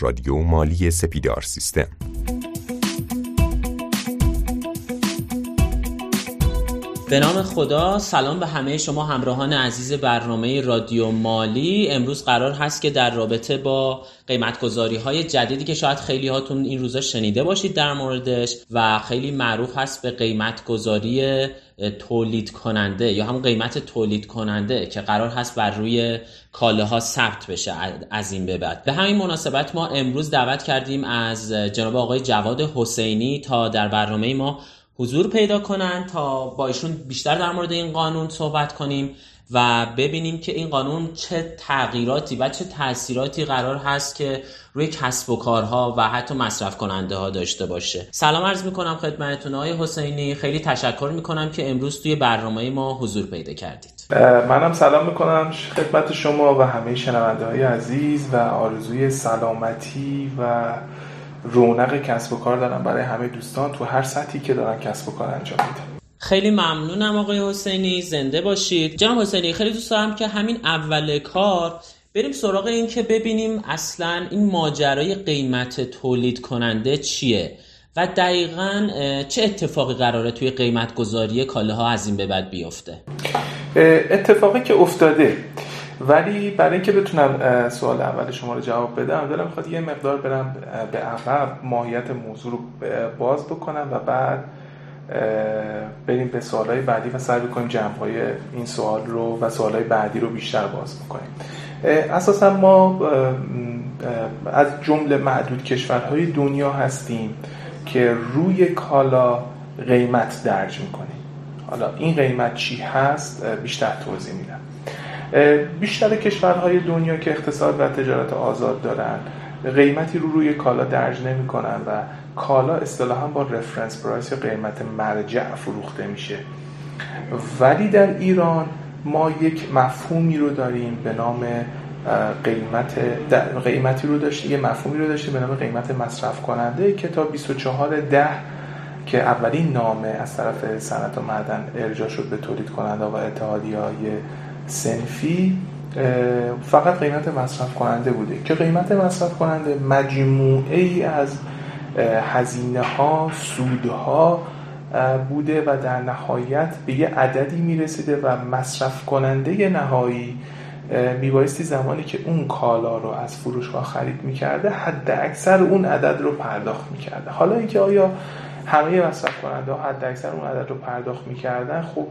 رادیو مالی سپیدار سیستم. به نام خدا سلام به همه شما همراهان عزیز برنامه رادیو مالی. امروز قرار هست که در رابطه با قیمتگذاری های جدیدی که شاید خیلی هاتون این روزا شنیده باشید در موردش و خیلی معروف هست به قیمتگذاری تولید کننده یا همون قیمت تولید کننده که قرار هست بر روی کالاها ثبت بشه از این به بعد. به همین مناسبت ما امروز دعوت کردیم از جناب آقای جواد حسینی تا در برنامه ما حضور پیدا کنن تا با ایشون بیشتر در مورد این قانون صحبت کنیم. و ببینیم که این قانون چه تغییراتی و چه تاثیراتی قرار هست که روی کسب و کارها و حتی مصرف کننده ها داشته باشه. سلام عرض می‌کنم خدمتتون آقای حسینی. خیلی تشکر می‌کنم که امروز توی برنامه ما حضور پیدا کردید. منم سلام می‌کنم خدمت شما و همه شنونده های عزیز و آرزوی سلامتی و رونق کسب و کار دارم برای همه دوستان تو هر سطحی که دارن کسب و کار انجام میدن. خیلی ممنونم آقای حسینی زنده باشید. جناب حسینی خیلی دوست دارم که همین اول کار بریم سراغ این که ببینیم اصلا این ماجرای قیمت تولید کننده چیه و دقیقا چه اتفاقی قراره توی قیمت گذاری کالاها از این به بعد بیفته؟ اتفاقی که افتاده. ولی برای اینکه بتونم سوال اول شما رو جواب بدم دلم می‌خواد یه مقدار برم به عقب ماهیت موضوع رو باز بکنم و بعد بریم به سوالهای بعدی و سعی بکنیم جنبهای این سوال رو و سوالهای بعدی رو بیشتر باز بکنیم. اساسا ما از جمله معدود کشورهای دنیا هستیم که روی کالا قیمت درج می‌کنیم. حالا این قیمت چی هست؟ بیشتر توضیح میدم. بیشتر کشورهای دنیا که اقتصاد و تجارت آزاد دارن قیمتی رو روی کالا درج نمی‌کنن و کالا اصطلاحا با رفرنس پرایس یا قیمت مرجع فروخته میشه. ولی در ایران ما یک مفهومی رو داریم به نام قیمت قیمتی رو داشتیم یه مفهومی رو داشتیم به نام قیمت مصرف کننده که تا 24 ده که اولین نامه از طرف صنعت و معدن ارجاع شد به تولید کننده و اتحادیه های سنفی فقط قیمت مصرف کننده بوده. که قیمت مصرف کننده مجموعه ای از هزینه ها سودها بوده و در نهایت به یه عددی می‌رسیده و مصرف کننده نهایی میبایستی زمانی که اون کالا رو از فروشگاه خرید می‌کرده حد اکثر اون عدد رو پرداخت می‌کرده. حالا اینکه آیا همه مصرف کننده ها حد اکثر اون عدد رو پرداخت می‌کردن خب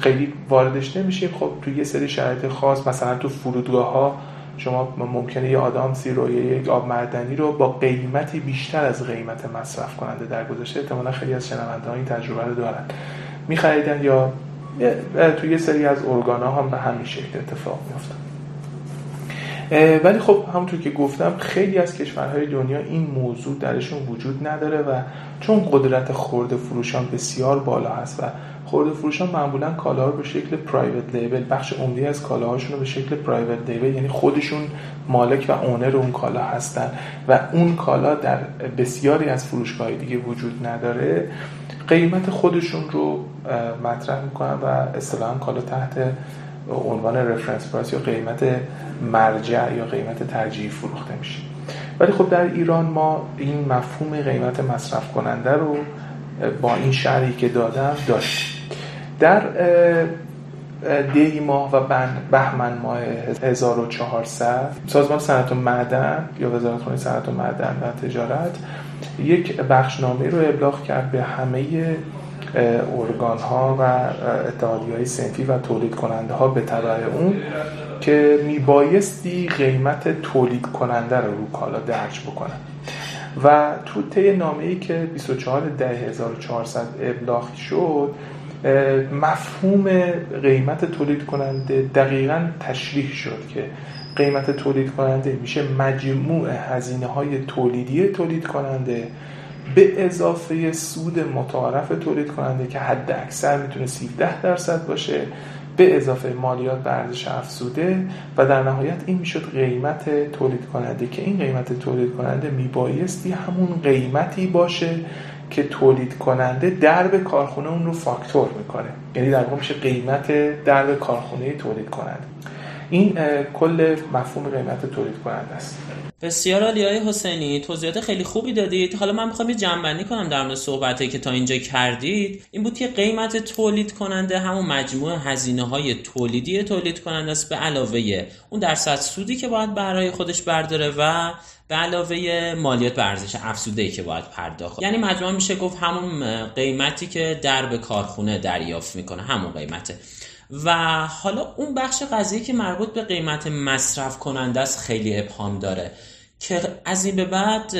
خیلی واردش نمیشیم خب تو یه سری شرایط خاص مثلا تو فرودگاه ها شما ممکنه یه آدامسی رو یا یک آب معدنی رو با قیمتی بیشتر از قیمت مصرف کننده در گذاشته. احتمالا خیلی از شنونده این تجربه رو دارن. میخریدن یا تو یه سری از ارگان هم به همین شکل اتفاق میفتن ولی خب همونطور که گفتم خیلی از کشورهای دنیا این موضوع درشون وجود نداره و چون قدرت خورده فروشان بسیار بالا هست و خورده فروشان معمولا کالا رو به شکل پرایوت لیبل بخش عمده از کالاهاشون رو به شکل پرایوت لیبل یعنی خودشون مالک و اونر اون کالا هستن. و اون کالا در بسیاری از فروشگاه دیگه وجود نداره. قیمت خودشون رو مطرح می‌کنن و اصطلاحا کالا تحت عنوان رفرنس پرایس یا قیمت مرجع یا قیمت ترجیحی فروخته میشه. ولی خب در ایران ما این مفهوم قیمت مصرف کننده رو با این شرحی که دادم داشتیم در دی ماه و بهمن ماه 1400 سازمان صنعت و معدن یا وزارت خانه صنعت و معدن و تجارت یک بخشنامه رو ابلاغ کرد به همه ارگان ها و اتحادی های سنفی و تولید کننده ها به تبع اون که میبایستی قیمت تولید کننده رو رو کالا درج بکنن. و تو طی نامه ای که 24 ده 1400 ابلاغ شد مفهوم قیمت تولید کننده دقیقا تشریح شد که قیمت تولید کننده میشه مجموع هزینه های تولیدی تولید کننده به اضافه سود متعارف تولید کننده که حد اکثر می‌تونه 13 درصد باشه به اضافه مالیات به ارزش افزوده و در نهایت این می‌شد قیمت تولید کننده که این قیمت تولید کننده میبایستی همون قیمتی باشه که تولید کننده درب کارخونه اون رو فاکتور می‌کنه. یعنی در میشه قیمت درب کارخونه تولید کننده. این کل مفهوم قیمت تولید کننده است. بسیار عالی های حسینی توضیحات خیلی خوبی دادید. حالا من می‌خوام یه جنبندی کنم در مورد صحبتی که تا اینجا کردید. این بود که قیمت تولید کننده همون مجموع هزینه های تولیدی تولید کننده است. به علاوه اون درصد سودی که باید برای خودش برداره و به علاوه مالیات به ارزش افزوده ای که باید پرداخت. یعنی مجموعا میشه گفت همون قیمتی که در به کارخونه دریافت می‌کنه. همون قیمته. و حالا اون بخش قضیه که مربوط به قیمت مصرف کننده است خیلی ابهام داره که از این به بعد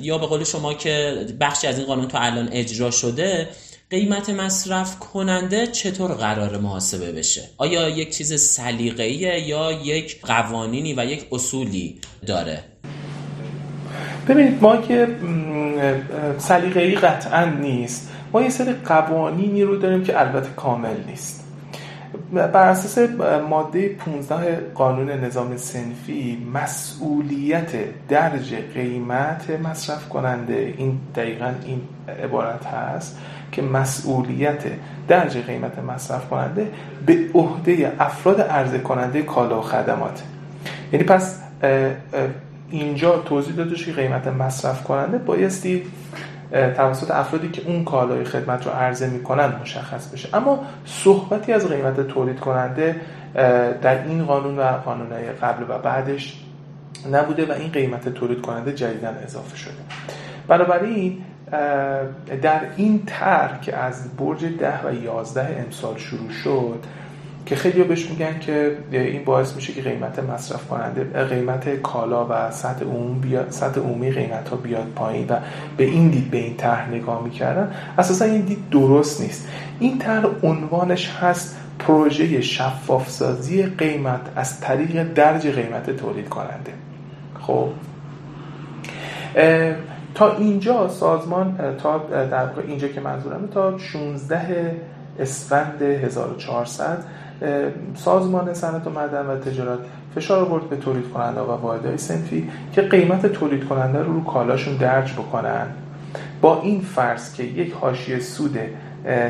یا به قول شما که بخشی از این قانون تا الان اجرا شده قیمت مصرف کننده چطور قرار محاسبه بشه؟ آیا یک چیز سلیقه‌ایه یا یک قوانینی و یک اصولی داره؟ ببینید ما که سلیقه‌ای قطعا نیست. ما یه سری قوانینی رو داریم که البته کامل نیست. بر اساس ماده 15 قانون نظام سنفی مسئولیت درج قیمت مصرف کننده این دقیقا این عبارت هست که مسئولیت درج قیمت مصرف کننده به عهده افراد عرضه کننده کالا و خدمات. یعنی پس اینجا توضیح داده که قیمت مصرف کننده بایستی توسط افرادی که اون کالای خدمت رو عرضه می‌کنن مشخص بشه. اما صحبتی از قیمت تولید کننده در این قانون و قانونهای قبل و بعدش نبوده و این قیمت تولید کننده جدیدا اضافه شده. بنابراین در این طرح که از برج ده و یازده امسال شروع شد که خیلی بهش میگن که این باعث میشه که قیمت مصرف کننده قیمت کالا و سطح عمومی بیاد سطح عمومی قیمت ها بیاد پایین و به این دید به این طرح نگاه می‌کردن. اساسا این دید درست نیست. این طرح عنوانش هست پروژه شفاف سازی قیمت از طریق درج قیمت تولید کننده خب تا اینجا سازمان تا در اینجا که منظورم تا 16 اسفند 1400 سازمان صنعت و معدن و تجارت فشار آورد به تولید کننده و واحدهای سنفی که قیمت تولید کننده رو رو کالاشون درج بکنن. با این فرض که یک حاشیه سود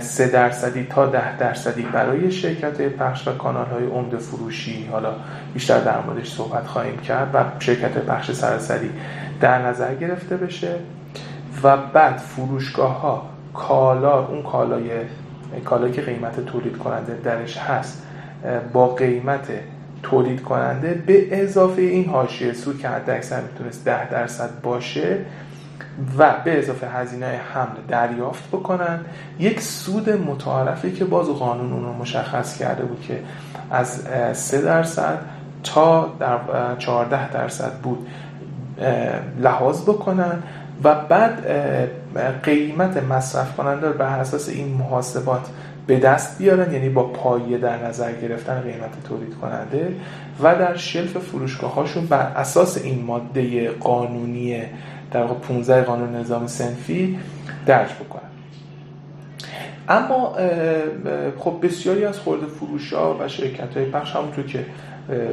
3 درصدی تا 10 درصدی برای شرکت پخش و کانال های عمده فروشی حالا بیشتر در موردش صحبت خواهیم کرد و شرکت پخش سراسری در نظر گرفته بشه. و بعد فروشگاه ها کالا اون کالای کالایی که قیمت تولید کننده درش هست با قیمت تولید کننده به اضافه این حاشیه سود که حد اکثر می‌تونست 10 درصد باشه و به اضافه هزینه حمل دریافت بکنن یک سود متعارفی که باز قانون اون رو مشخص کرده بود که از 3 درصد تا در 14 درصد بود لحاظ بکنن. و بعد قیمت مصرف کننده رو بر اساس این محاسبات به دست بیارن یعنی با پایه در نظر گرفتن قیمت تولید کننده و در شلف فروشگاه هاشون بر اساس این ماده قانونی در واقع 15 قانون نظام سنفی درج بکنن. اما خب بسیاری از خورده فروش ها و شرکت های پخش همونطور که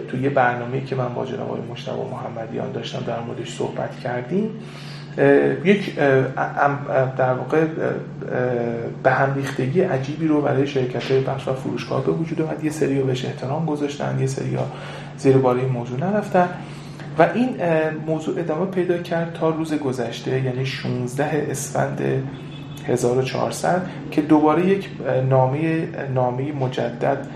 توی برنامه که من با جناب آقای مشتبه محمدیان داشتم در موردش صحبت کردیم یک در واقع به هم ریختگی عجیبی رو برای شرکت های بخش و فروشگاه به وجود اومد. یه سری بهش احترام گذاشتن یه سری زیر باره موضوع نرفتن. و این موضوع ادامه پیدا کرد تا روز گذشته یعنی 16 اسفند 1400 که دوباره یک نامه نامه مجدد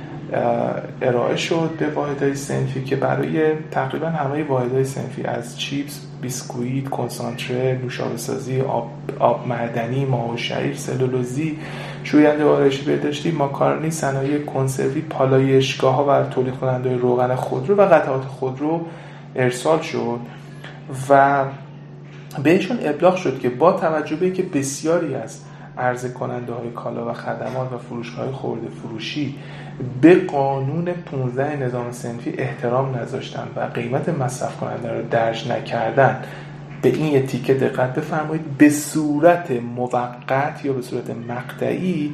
ارائه شد به واحدهای سنفی که برای تقریبا همه واحدهای سنفی از چیپس بیسکویت کنسانتره نوشابه سازی آب, آب معدنی ماه و شعیر سلولوزی شوینده آرایشی بهداشتی ماکارونی صنایع کنسروی پالایشگاه ها و تولید کننده روغن خودرو و قطعات خودرو ارسال شد و بهشون ابلاغ شد که با توجه به اینکه بسیاری از عرضه کننده های کالا و خدمات و فروشگاه خورده فروشی به قانون 15 نظام سنفی احترام نذاشتن و قیمت مصرف کننده رو درج نکردن. به این یه تیکه دقت بفرمایید. به صورت موقت یا به صورت مقطعی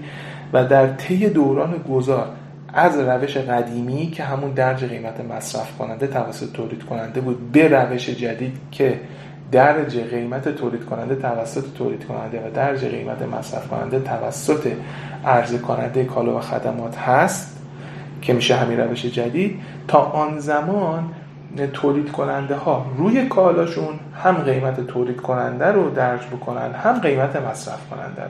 و در طی دوران گذار از روش قدیمی که همون درج قیمت مصرف کننده توسط تولید کننده بود به روش جدید که درج قیمت تولید کننده توسط تولید کننده و درج قیمت مصرف کننده توسط عرضه کننده کالا و خدمات هست که میشه همین روش جدید تا آن زمان تولید کننده ها روی کالاشون هم قیمت تولید کننده رو درج بکنن هم قیمت مصرف کننده رو.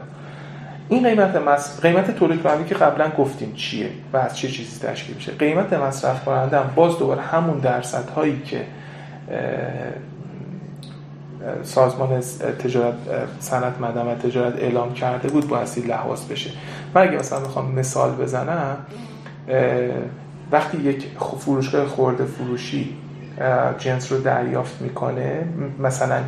این قیمت مصرف قیمت تولید کننده که قبلا گفتیم چیه و از چه چیزی تشکیل میشه؟ قیمت مصرف کننده هم باز دوباره همون درصد هایی که سازمان تجارت صنعت مدن و تجارت اعلام کرده بود بایستی لحاظ بشه. من اگه مثلا می‌خوام مثال بزنم وقتی یک فروشگاه خورده فروشی جنس رو دریافت می‌کنه مثلا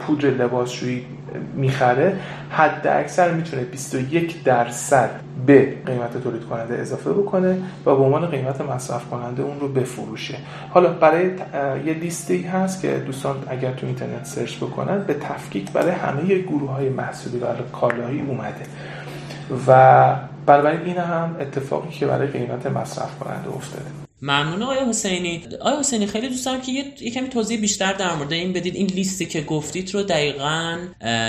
پودر لباسشویی می‌خره حد اکثر می‌تونه 21 درصد به قیمت تولید کننده اضافه بکنه و به عنوان قیمت مصرف کننده اون رو بفروشه. حالا برای یه لیستی هست که دوستان اگر تو اینترنت سرچ بکنن به تفکیک برای همه گروه های محصولی و کالاهایی اومده. و برای این هم اتفاقی که برای قیمت مصرف کننده افتاده. ممنون آقای حسینی. آقای حسینی خیلی دوست دارم که یه کمی توضیح بیشتر در مورد این بدید. این لیستی که گفتید رو دقیقا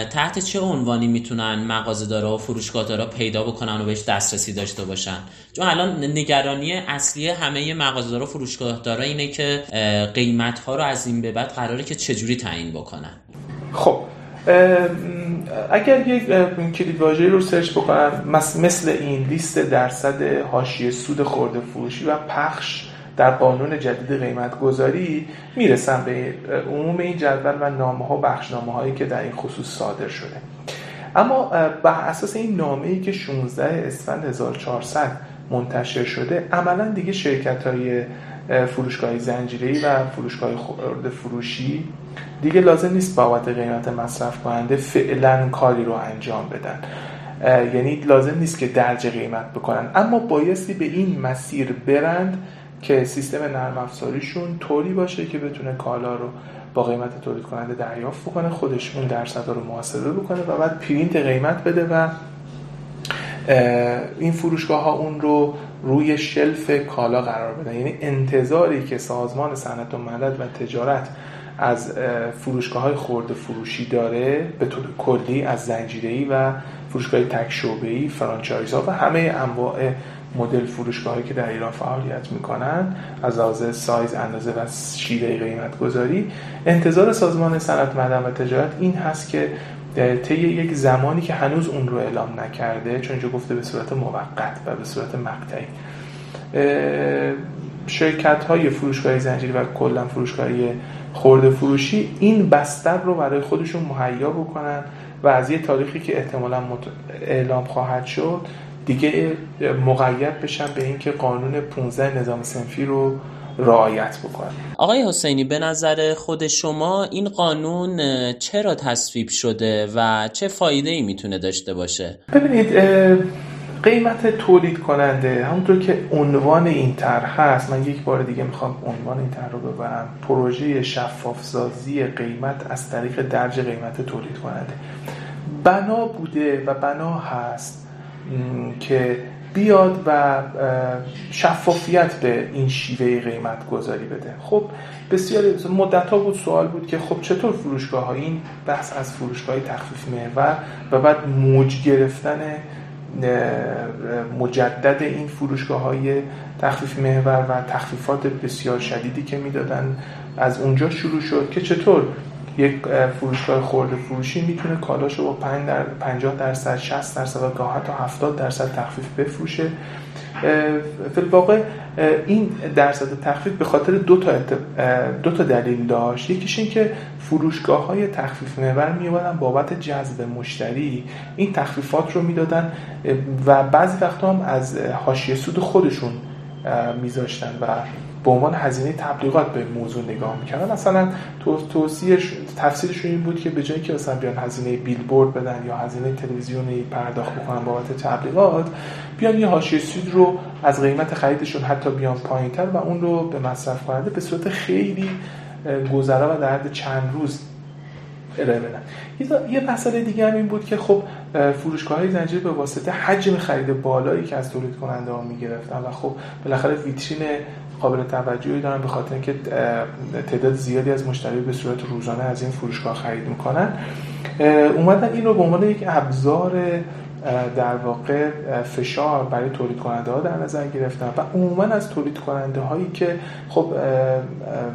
تحت چه عنوانی می‌تونن مغازه‌دارا و فروشگاهدارا پیدا بکنن و بهش دسترسی داشته باشن؟ چون الان نگرانی اصلی همه مغازه‌دارا و فروشگاهدارا اینه که قیمت ها رو از این به بعد قراره که چجوری تعیین بکنن. خب اگر یک کلید واژه رو سرچ بکنن مثل این لیست درصد حاشیه سود خورده فروشی و پخش در قانون جدید قیمت گذاری می‌رسن به عموم این جدول و نامه ها بخشنامه هایی که در این خصوص صادر شده. اما بر اساس این نامه ای که 16 اسفند 1400 منتشر شده عملا دیگه شرکت های فروشگاه زنجیری و فروشگاه خورده فروشی دیگه لازم نیست بابت قیمت مصرف کننده فعلا کاری رو انجام بدن. یعنی لازم نیست که درج قیمت بکنن. اما بایستی به این مسیر برند که سیستم نرم افزاریشون طوری باشه که بتونه کالا رو با قیمت تولید کننده دریافت بکنه خودش اون درصد رو محاسبه بکنه و بعد پرینت قیمت بده و این فروشگاه ها اون رو روی shelf کالا قرار بدن. یعنی انتظاری که سازمان صنعت و معدن و تجارت از فروشگاه های خورده فروشی داره به طور کلی از زنجیری و فروشگاه تک شعبه‌ای franchise ها و همه انواع مدل فروشگاهایی که در ایران فعالیت می‌کنن از لحاظ سایز اندازه و شیوه قیمت گذاری انتظار سازمان صنعت مدن و تجارت این هست که طی یک زمانی که هنوز اون رو اعلام نکرده چون اینجا گفته به صورت موقت و به صورت مقطعی شرکت های فروشگاه زنجیری و کلا فروشگاه خورده فروشی این بستر رو برای خودشون مهیا بکنن و از یه تاریخی که احتمالا اعلام خواهد شد دیگه مقید بشن به اینکه قانون 15 نظام سنفی رو رعایت بکنن. آقای حسینی به نظر خود شما این قانون چرا تصویب شده و چه فایده ای می‌تونه داشته باشه؟ ببینید قیمت تولید کننده همونطور که عنوان این طرح هست من یک بار دیگه می‌خوام عنوان این طرح رو ببرم. پروژه شفاف سازی قیمت از طریق درج قیمت تولید کننده. بنا بوده و بنا هست که بیاد و شفافیت به این شیوه قیمت گذاری بده. خب بسیار مدت ها بود سوال بود که خب چطور فروشگاه ها این بحث از فروشگاه تخفیف محور و بعد موج گرفتن مجدد این فروشگاه های تخفیف محور و تخفیفات بسیار شدیدی که می‌دادن از اونجا شروع شد که چطور یک فروشگاه خورده فروشی می‌تونه کالاشو با 50 درصد 60 درصد و تا 70 درصد تخفیف بفروشه. واقع این درصد تخفیف به خاطر دو تا, دو تا دلیل داشت. یکیش این که فروشگاه های تخفیف محور می بابت جذب مشتری. این تخفیفات رو می‌دادن و بعضی وقتا هم از حاشیه سود خودشون میذاشتن و به عنوان هزینه تبلیغات به موضوع نگاه می‌کردن. مثلا توصیه تفسیرش این بود که به جایی که مثلا بیان هزینه بیلبورد بدن یا هزینه تلویزیونی پرداخت بکنن بابت تبلیغات بیان یه حاشیه سود رو از قیمت خریدشون حتی بیان پایینتر و اون رو به مصرف کننده به صورت خیلی گذرا و در چند روز ارائه بدن. یه مسئله دیگه هم این بود که خب فروشگاه های زنجیره به واسطه حجم خرید بالایی که از تولید کننده ها می‌گرفتن و خب بالاخره ویترین قابل توجهی دارن به خاطر اینکه تعداد زیادی از مشتری به صورت روزانه از این فروشگاه خرید می‌کنن. اومدن این رو به عنوان یک ابزار در واقع فشار برای تولید کننده ها در نظر گرفتن و عموما از تولید کننده هایی که خب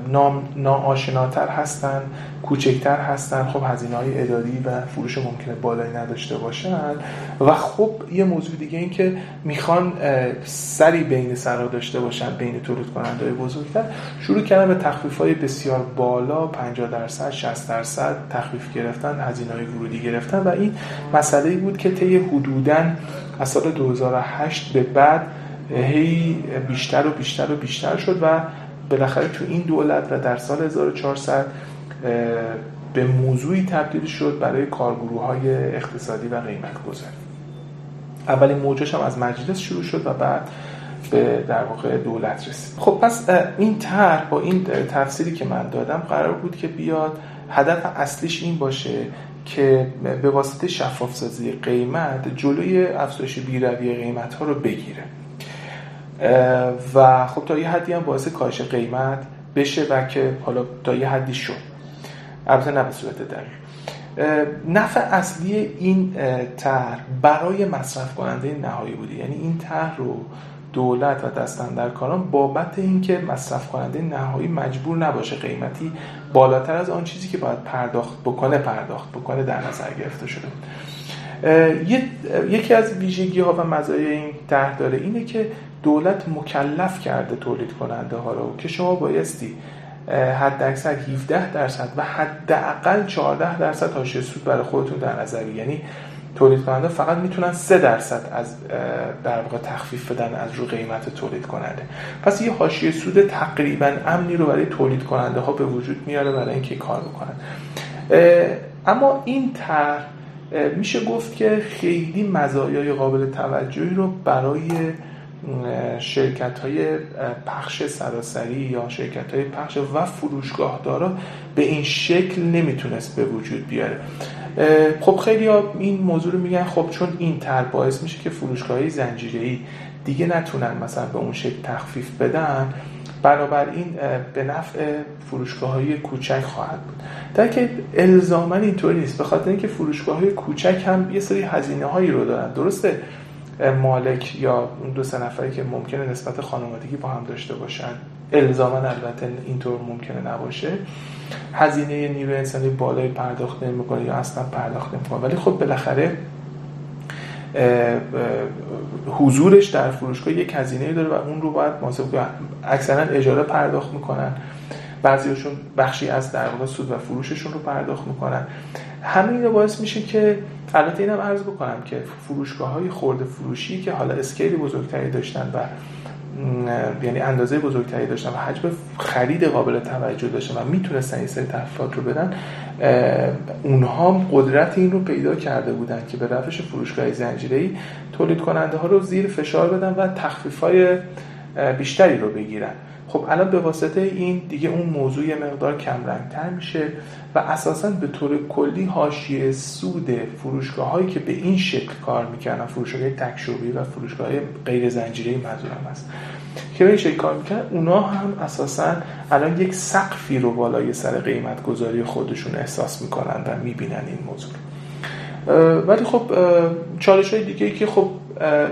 نام ناآشناتر هستن کوچکتر هستن خب هزینه های اداری و فروش ممکنه بالایی نداشته باشن. و خب یه موضوع دیگه این که می‌خوان سری بین سرا داشته باشن بین تولید کننده های بزرگتر. شروع کردن به تخفیف های بسیار بالا 50 درصد 60 درصد تخفیف گرفتن هزینه های ورودی گرفتن و این مسئله بود که طی حدودا از سال 2008 به بعد هی بیشتر و بیشتر و بیشتر شد و بالاخره تو این دولت و در سال 1400 به موضوعی تبدیل شد برای کارگروه های اقتصادی و قیمت گذاری اولین موجش هم از مجلس شروع شد و بعد به در واقع دولت رسید. خب پس این طرح با این تفسیری که من دادم قرار بود که بیاد هدف اصلیش این باشه که به واسطه شفاف سازی قیمت جلوی افزایش بیروی قیمت ها رو بگیره. و خب تا یه حدی هم باعث کاهش قیمت بشه و که حالا تا یه حدی شد. البته نه به صورت دقیق. نفع اصلی این طرح برای مصرف کننده نهایی بوده. یعنی این طرح رو دولت و دستندرکاران بابت اینکه مصرف کننده نهایی مجبور نباشه قیمتی بالاتر از آن چیزی که باید پرداخت بکنه پرداخت بکنه در نظر گرفته شده. یکی از ویژگی ها و مزایای این طرح داره اینه که دولت مکلف کرده تولید کننده ها رو که شما بایستی حد اکثر 17 درصد و حداقل 14 درصد حاشیه سود برای خودتون در نظر یعنی تولید کننده فقط می‌تونن 3 درصد از در واقع تخفیف بدن از رو قیمت تولید کننده پس یه حاشیه سود تقریبا امنی رو برای تولید کننده ها به وجود میاره برای اینکه کار بکنن. اما این طرح میشه گفت که خیلی مزایای قابل توجهی رو برای شرکت های پخش سراسری یا شرکت های پخش و فروشگاه دارا به این شکل نمی‌تونست به وجود بیاره. خب خیلی ها این موضوع رو میگن خب چون این تر باعث میشه که فروشگاه های زنجیری دیگه نتونن مثلا به اون شکل تخفیف بدن بنابراین به نفع فروشگاه های کوچک خواهد بود. در که الزاما اینطوری نیست به خاطر اینکه فروشگاه های کوچک هم یه سری هزینه هایی رو دارن. درسته؟ مالک یا اون دو سه نفری که ممکنه نسبت خانوادگی با هم داشته باشن الزاما البته اینطور ممکنه نباشه. هزینه نیروی انسانی بالای پرداخت نمی‌کنه یا اصلا پرداخت نمی‌کنه ولی خب بالاخره حضورش در فروشگاه یک هزینه داره و اون رو باید محاسب اکثرا اجاره پرداخت می‌کنن. بعضیشون بخشی از در سود و فروششون رو پرداخت می‌کنن. همین رو باعث میشه که البته اینم عرض بکنم که فروشگاه های خورده فروشی که حالا اسکیلی بزرگتری داشتن و یعنی اندازه بزرگتری داشتن و حجم خرید قابل توجه داشتن و می‌تونستن این سری تخفیفات رو بدن اونها قدرت این رو پیدا کرده بودن که به روش فروشگاه زنجیره‌ای تولید کننده ها رو زیر فشار بدن و تخفیف های بیشتری رو بگیرن. خب الان به واسطه این دیگه اون موضوع یه مقدار کم تر میشه و اساسا به طور کلی حاشیه سود فروشگاه هایی که به این شکل کار می‌کنن فروشگاه تکشوبی و فروشگاه غیر زنجیره منظورم هست که به این شکل کار می‌کنن اونا هم اساسا الان یک سقفی رو بالای سر قیمت گذاری خودشون احساس می‌کنن و می‌بینن این موضوع. ولی خب چالش های دیگه که خب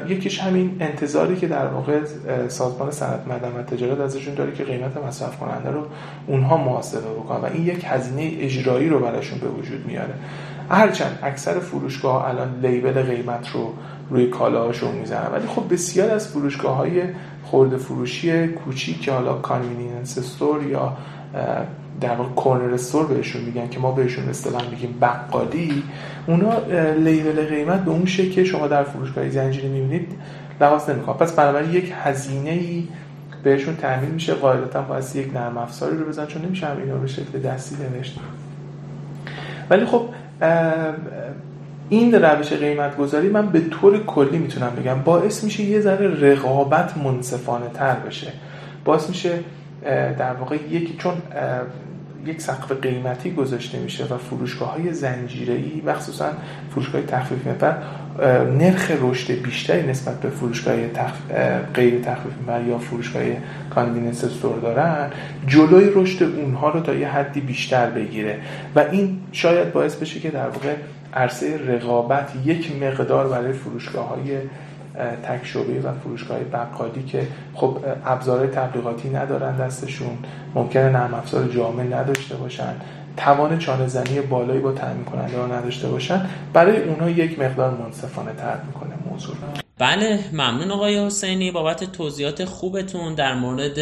یکیش همین انتظاری که در واقع سازمان صنعت معدن و تجارت ازشون داره که قیمت مصرف کننده رو اونها محاسبه بکنن و این یک هزینه اجرایی رو براشون به وجود میاره. هرچند اکثر فروشگاه الان label قیمت رو روی کالاهاشون می‌زنن. ولی خب بسیار از فروشگاه های خورده فروشی کوچیک که حالا convenience store یا در واقع corner store بهشون میگن که ما بهشون اصطلاح میگیم بقالی اونا label قیمت به اون شکل که شما در فروشگاه زنجیره می‌بینید لحاظ نمی‌کنه پس بنابراین یک هزینه ای بهشون تحمیل میشه. قاعدتا باید یک نرم افزاری رو بزن چون نمیشه اینا به شکل دستی نوشت. ولی خب این روش قیمت گذاری من به طور کلی می‌تونم بگم باعث میشه یه ذره رقابت منصفانه تر بشه. باعث میشه در واقع یکی چون یک سقف قیمتی گذاشته میشه و فروشگاه های زنجیره‌ای مخصوصا فروشگاه تخفیف محور نرخ رشد بیشتری نسبت به فروشگاه تخ... غیر تخفیف محور یا فروشگاه کانویننس استور دارن. جلوی رشد اونها رو تا یه حدی بیشتر بگیره. و این شاید باعث بشه که در واقع عرصه رقابت یک مقدار برای فروشگاه های تک و فروشگاه بقالی که خب ابزار تبلیغاتی ندارن دستشون. ممکنه نرم افزار جامع نداشته باشن. توان چانه زنی بالایی با تامین کننده ها نداشته باشن. برای اونها یک مقدار منصفانه تر می‌کنه موضوع. بله ممنون آقای حسینی. بابت توضیحات خوبتون در مورد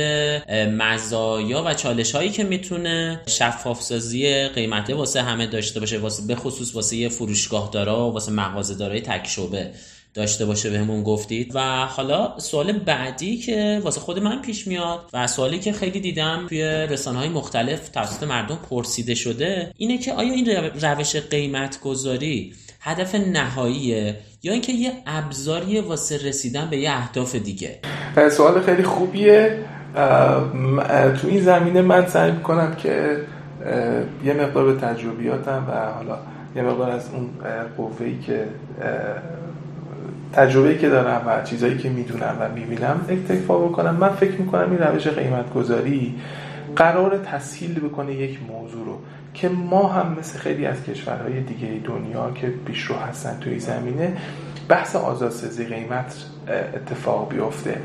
مزایا و چالش هایی که می‌تونه شفاف سازی قیمته واسه همه داشته باشه واسه به خصوص واسه فروشگاه دارا واسه مغازه دارای تک شعبه داشته باشه بهمون گفتید. و حالا سوال بعدی که واسه خود من پیش میاد و سوالی که خیلی دیدم توی رسانه های مختلف توسط مردم پرسیده شده اینه که آیا این روش قیمت گذاری هدف نهاییه یا اینکه یه ابزاری واسه رسیدن به یه اهداف دیگه؟ سوال خیلی خوبیه. تو این زمینه من سعی می‌کنم که یه مقدار به تجربیاتم و حالا یه مقدار از اون قوهی که تجربه که دارم و چیزایی که می‌دونم و می‌بینم اکتفا بکنم. من فکر می‌کنم این روش قیمت گذاری قرار تسهیل بکنه یک موضوع رو که ما هم مثل خیلی از کشورهای دیگه دنیا که پیشرو هستن توی زمینه بحث آزادسازی قیمت اتفاق بیفته.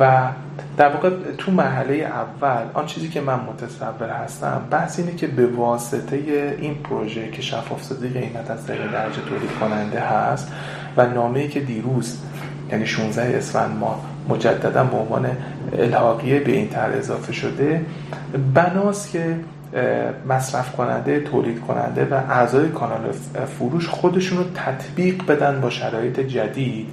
و در واقع تو مرحله اول آن چیزی که من متصور هستم بحث اینه که به واسطه این پروژه که شفاف سازی قیمت از طریق درجه تولید کننده هست و نامه که دیروز یعنی 16 اسفند ما مجددا به عنوان الحاقیه به این طرح اضافه شده بناست که مصرف کننده تولید کننده و اعضای کانال فروش خودشون رو تطبیق بدن با شرایط جدید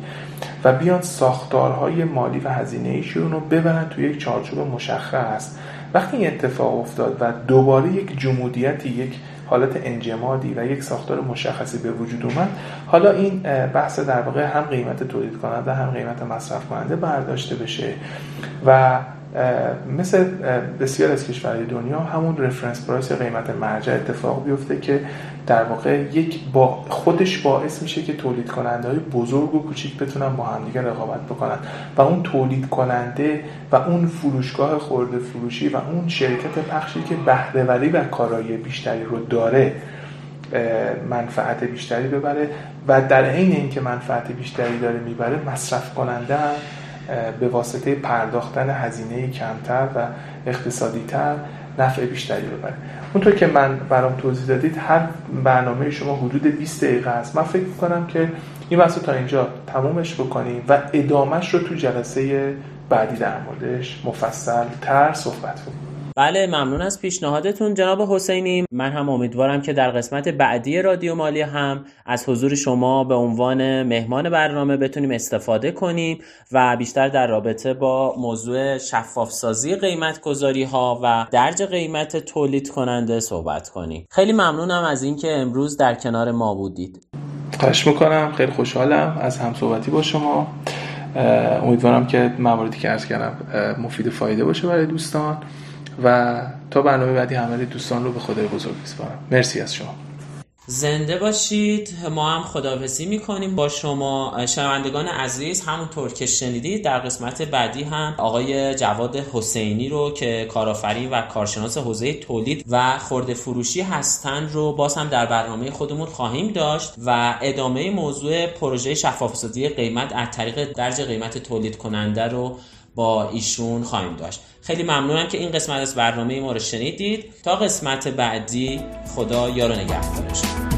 و بیان ساختارهای مالی و هزینه ایشون رو ببرن توی یک چارچوب مشخص. وقتی این اتفاق افتاد و دوباره یک جمودیتی یک حالت انجمادی و یک ساختار مشخصی به وجود اومد. حالا این بحث در واقع هم قیمت تولید کننده هم قیمت مصرف کننده برداشته بشه و مثل بسیار از کشورهای دنیا همون رفرنس پرایس قیمت مرجع اتفاق بیفته که در واقع یک با خودش باعث میشه که تولید کننده های بزرگ و کوچیک بتونن با همدیگه رقابت بکنن. و اون تولید کننده و اون فروشگاه خورده فروشی و اون شرکت پخشی که بهرهوری و کارایی بیشتری رو داره منفعت بیشتری ببره و در عین اینکه منفعت بیشتری داره می‌بره مصرف کننده هم به واسطه پرداختن هزینه کمتر و اقتصادی تر نفع بیشتری ببره. اونطور که من برام توضیح دادید هر برنامه شما حدود 20 دقیقه است. من فکر کنم که این بحث تا اینجا تمومش بکنیم و ادامهش رو تو جلسه بعدی در موردش مفصل تر صحبت کنیم. بله ممنون از پیشنهادتون جناب حسینی. من هم امیدوارم که در قسمت بعدی رادیو مالی هم از حضور شما به عنوان مهمان برنامه بتونیم استفاده کنیم و بیشتر در رابطه با موضوع شفاف سازی قیمت گذاری ها و درج قیمت تولید کننده صحبت کنیم. خیلی ممنونم از اینکه امروز در کنار ما بودید. خواهش می‌کنم. خیلی خوشحالم از همصحبتی با شما. امیدوارم که مواردی که ارز کردم مفید فایده باشه برای دوستان. و تا برنامه بعدی همه دوستان رو به خدای بزرگ میسپارم. مرسی از شما. زنده باشید. ما هم خداحافظی می‌کنیم با شما. شنوندگان عزیز همونطور که شنیدید در قسمت بعدی هم آقای جواد حسینی رو که کارآفرین و کارشناس حوزه تولید و خورده فروشی هستند رو باز هم در برنامه خودمون خواهیم داشت و ادامه موضوع پروژه شفاف قیمت از طریق درج قیمت تولید کننده رو با ایشون خواهیم داشت. خیلی ممنونم که این قسمت از برنامه ما رو شنیدید. تا قسمت بعدی خدا یار و نگهدارش.